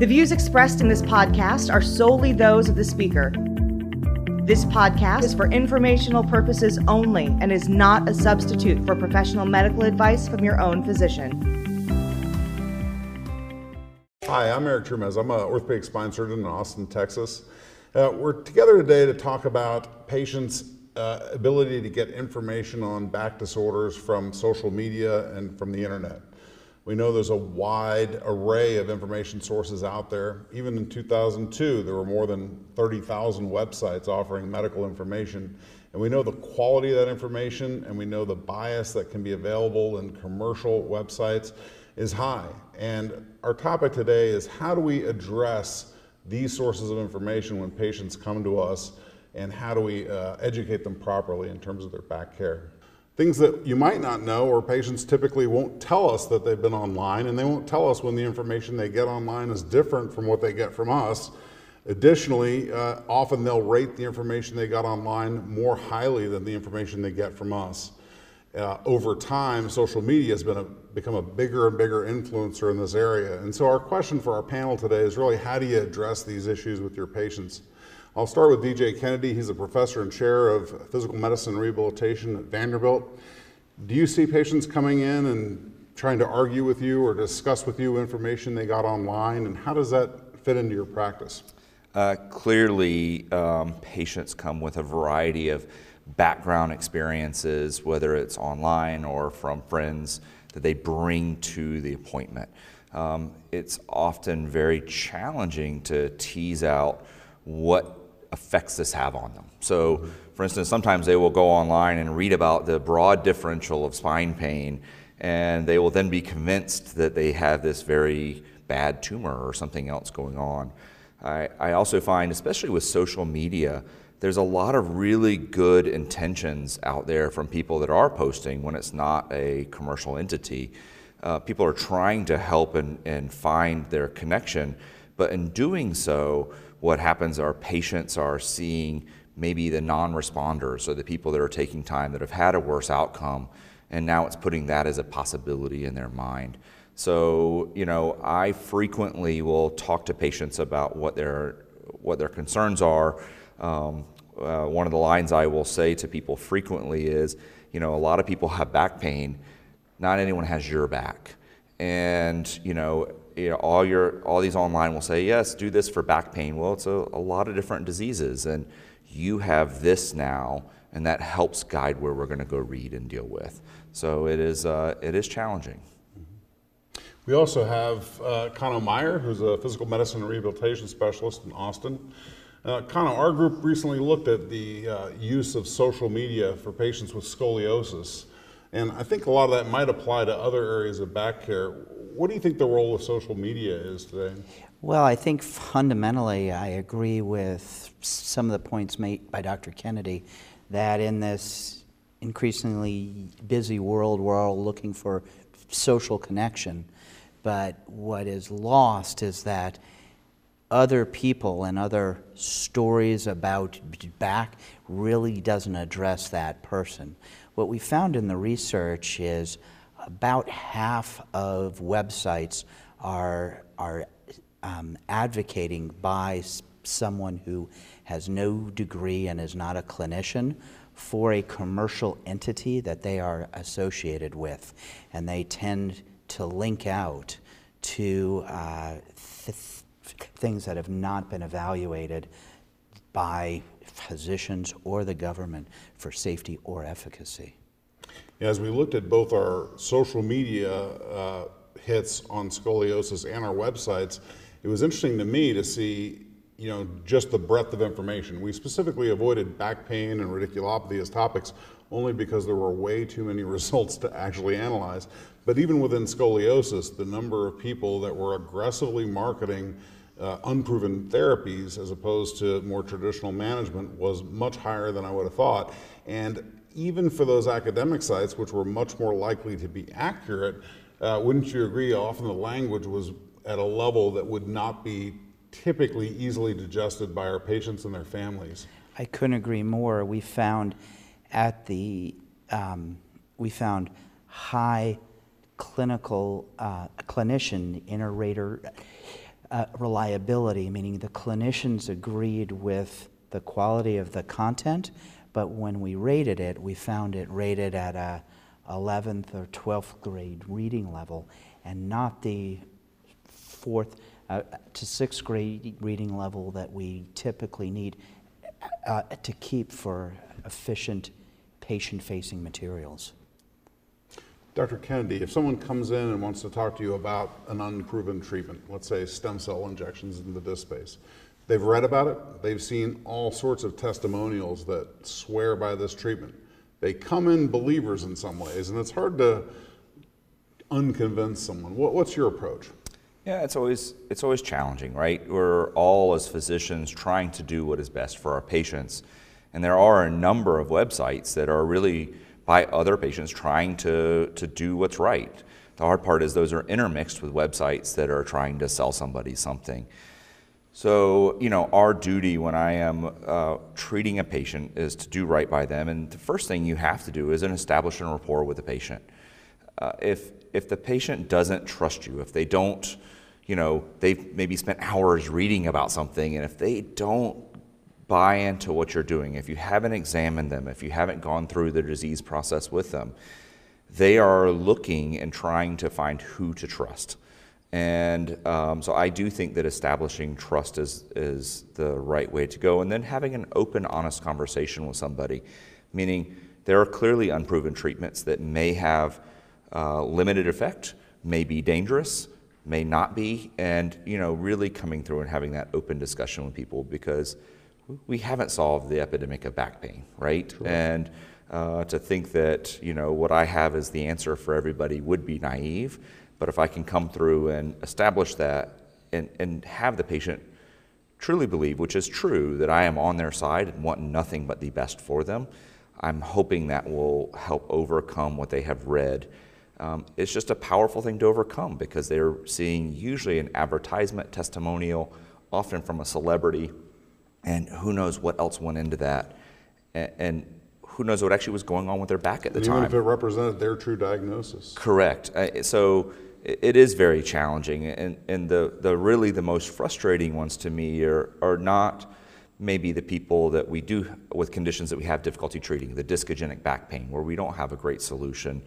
The views expressed in this podcast are solely those of the speaker. This podcast is for informational purposes only and is not a substitute for professional medical advice from your own physician. Hi, I'm Eeric Truumees. I'm an orthopedic spine surgeon in Austin, Texas. Uh, we're together today to talk about patients' uh, ability to get information on back disorders from social media and from the internet. We know there's a wide array of information sources out there. Even in 2002, there were more than 30,000 websites offering medical information. And we know the quality of that information and we know the bias that can be available in commercial websites is high. And our topic today is how do we address these sources of information when patients come to us and how do we uh, educate them properly in terms of their back care? Things that you might not know or patients typically won't tell us that they've been online and they won't tell us when the information they get online is different from what they get from us. Additionally, uh, often they'll rate the information they got online more highly than the information they get from us. Uh, over time, social media has been a, become a bigger and bigger influencer in this area. And so, our question for our panel today is really how do you address these issues with your patients? I'll start with DJ Kennedy. He's a professor and chair of physical medicine and rehabilitation at Vanderbilt. Do you see patients coming in and trying to argue with you or discuss with you information they got online? And how does that fit into your practice? Uh, clearly, um, patients come with a variety of background experiences, whether it's online or from friends that they bring to the appointment. Um, it's often very challenging to tease out what effects this have on them. So, for instance, sometimes they will go online and read about the broad differential of spine pain, and they will then be convinced that they have this very bad tumor or something else going on. I, I also find, especially with social media, there's a lot of really good intentions out there from people that are posting when it's not a commercial entity. Uh, people are trying to help and, and find their connection, but in doing so, what happens our patients are seeing maybe the non responders or the people that are taking time that have had a worse outcome, and now it's putting that as a possibility in their mind. So, you know, I frequently will talk to patients about what their, what their concerns are. Um, uh, one of the lines I will say to people frequently is, you know, a lot of people have back pain. Not anyone has your back. And, you know, you know, all your all these online will say yes do this for back pain well it's a, a lot of different diseases and you have this now and that helps guide where we're going to go read and deal with so it is uh, it is challenging we also have uh, Kano Mayer, who's a physical medicine and rehabilitation specialist in Austin. Uh, Kano, our group recently looked at the uh, use of social media for patients with scoliosis. And I think a lot of that might apply to other areas of back care what do you think the role of social media is today? Well, I think fundamentally I agree with some of the points made by Dr. Kennedy that in this increasingly busy world, we're all looking for social connection. But what is lost is that other people and other stories about back really doesn't address that person. What we found in the research is about half of websites are, are um, advocating by someone who has no degree and is not a clinician for a commercial entity that they are associated with. And they tend to link out to uh, th- things that have not been evaluated by physicians or the government for safety or efficacy. As we looked at both our social media uh, hits on scoliosis and our websites, it was interesting to me to see you know, just the breadth of information. We specifically avoided back pain and radiculopathy as topics only because there were way too many results to actually analyze. But even within scoliosis, the number of people that were aggressively marketing uh, unproven therapies as opposed to more traditional management was much higher than I would have thought. And even for those academic sites, which were much more likely to be accurate, uh, wouldn't you agree? Often the language was at a level that would not be typically easily digested by our patients and their families. I couldn't agree more. We found at the um, we found high clinical uh, clinician inter-rater uh, reliability, meaning the clinicians agreed with the quality of the content, but when we rated it, we found it rated at a 11th or 12th grade reading level and not the fourth uh, to sixth grade reading level that we typically need uh, to keep for efficient patient facing materials. Dr. Kennedy, if someone comes in and wants to talk to you about an unproven treatment, let's say stem cell injections into the disc space, they've read about it, they've seen all sorts of testimonials that swear by this treatment. They come in believers in some ways, and it's hard to unconvince someone. What, what's your approach? Yeah, it's always it's always challenging, right? We're all as physicians trying to do what is best for our patients, and there are a number of websites that are really by other patients trying to, to do what's right. The hard part is those are intermixed with websites that are trying to sell somebody something. So, you know, our duty when I am uh, treating a patient is to do right by them. And the first thing you have to do is an establish a rapport with the patient. Uh, if, if the patient doesn't trust you, if they don't, you know, they've maybe spent hours reading about something, and if they don't buy into what you're doing, if you haven't examined them, if you haven't gone through the disease process with them, they are looking and trying to find who to trust. And um, so I do think that establishing trust is, is the right way to go. And then having an open, honest conversation with somebody, meaning there are clearly unproven treatments that may have uh, limited effect, may be dangerous, may not be, and you know, really coming through and having that open discussion with people because we haven't solved the epidemic of back pain, right? Sure. And uh, to think that you know what I have is the answer for everybody would be naive. But if I can come through and establish that and, and have the patient truly believe, which is true, that I am on their side and want nothing but the best for them, I'm hoping that will help overcome what they have read. Um, it's just a powerful thing to overcome because they're seeing usually an advertisement testimonial, often from a celebrity and who knows what else went into that, and, and who knows what actually was going on with their back at the and time. Even if it represented their true diagnosis. Correct. Uh, so it is very challenging, and, and the, the really the most frustrating ones to me are, are not maybe the people that we do with conditions that we have difficulty treating, the discogenic back pain, where we don't have a great solution.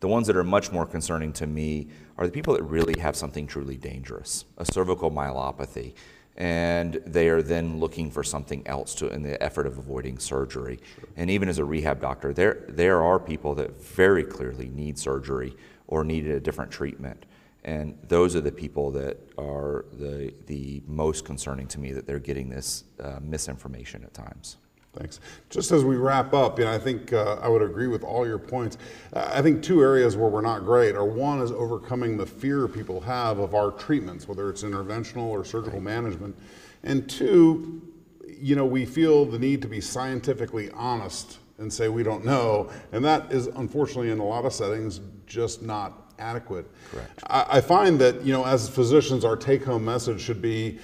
The ones that are much more concerning to me are the people that really have something truly dangerous, a cervical myelopathy and they are then looking for something else to in the effort of avoiding surgery. Sure. And even as a rehab doctor, there there are people that very clearly need surgery or needed a different treatment. And those are the people that are the, the most concerning to me that they're getting this uh, misinformation at times. Thanks. Just as we wrap up, you know, I think uh, I would agree with all your points. Uh, I think two areas where we're not great are one is overcoming the fear people have of our treatments, whether it's interventional or surgical right. management, and two, you know, we feel the need to be scientifically honest and say we don't know, and that is unfortunately in a lot of settings just not adequate. Correct. I, I find that you know, as physicians, our take-home message should be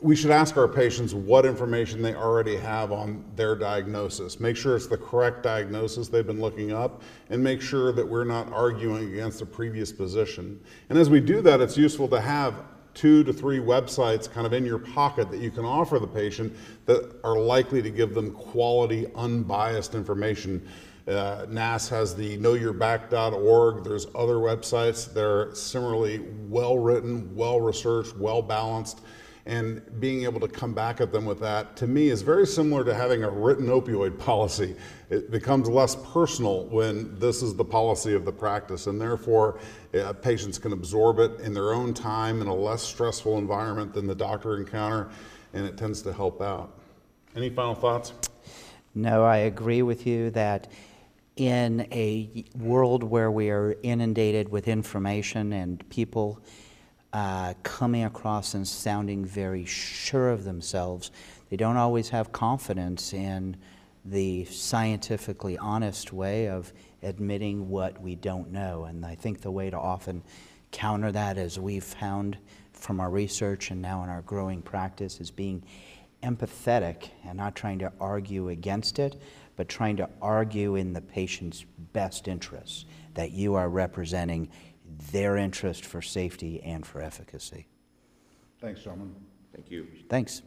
we should ask our patients what information they already have on their diagnosis. Make sure it's the correct diagnosis they've been looking up, and make sure that we're not arguing against a previous position. And as we do that, it's useful to have two to three websites kind of in your pocket that you can offer the patient that are likely to give them quality, unbiased information. Uh, NASS has the knowyourback.org. There's other websites that are similarly well written, well researched, well balanced and being able to come back at them with that to me is very similar to having a written opioid policy. It becomes less personal when this is the policy of the practice, and therefore uh, patients can absorb it in their own time in a less stressful environment than the doctor encounter, and it tends to help out. Any final thoughts? No, I agree with you that in a world where we are inundated with information and people uh, coming across and sounding very sure of themselves. They don't always have confidence in the scientifically honest way of admitting what we don't know. And I think the way to often counter that, as we've found from our research and now in our growing practice, is being empathetic and not trying to argue against it, but trying to argue in the patient's best interests, that you are representing their interest for safety and for efficacy. Thanks, gentlemen. Thank you. Thanks.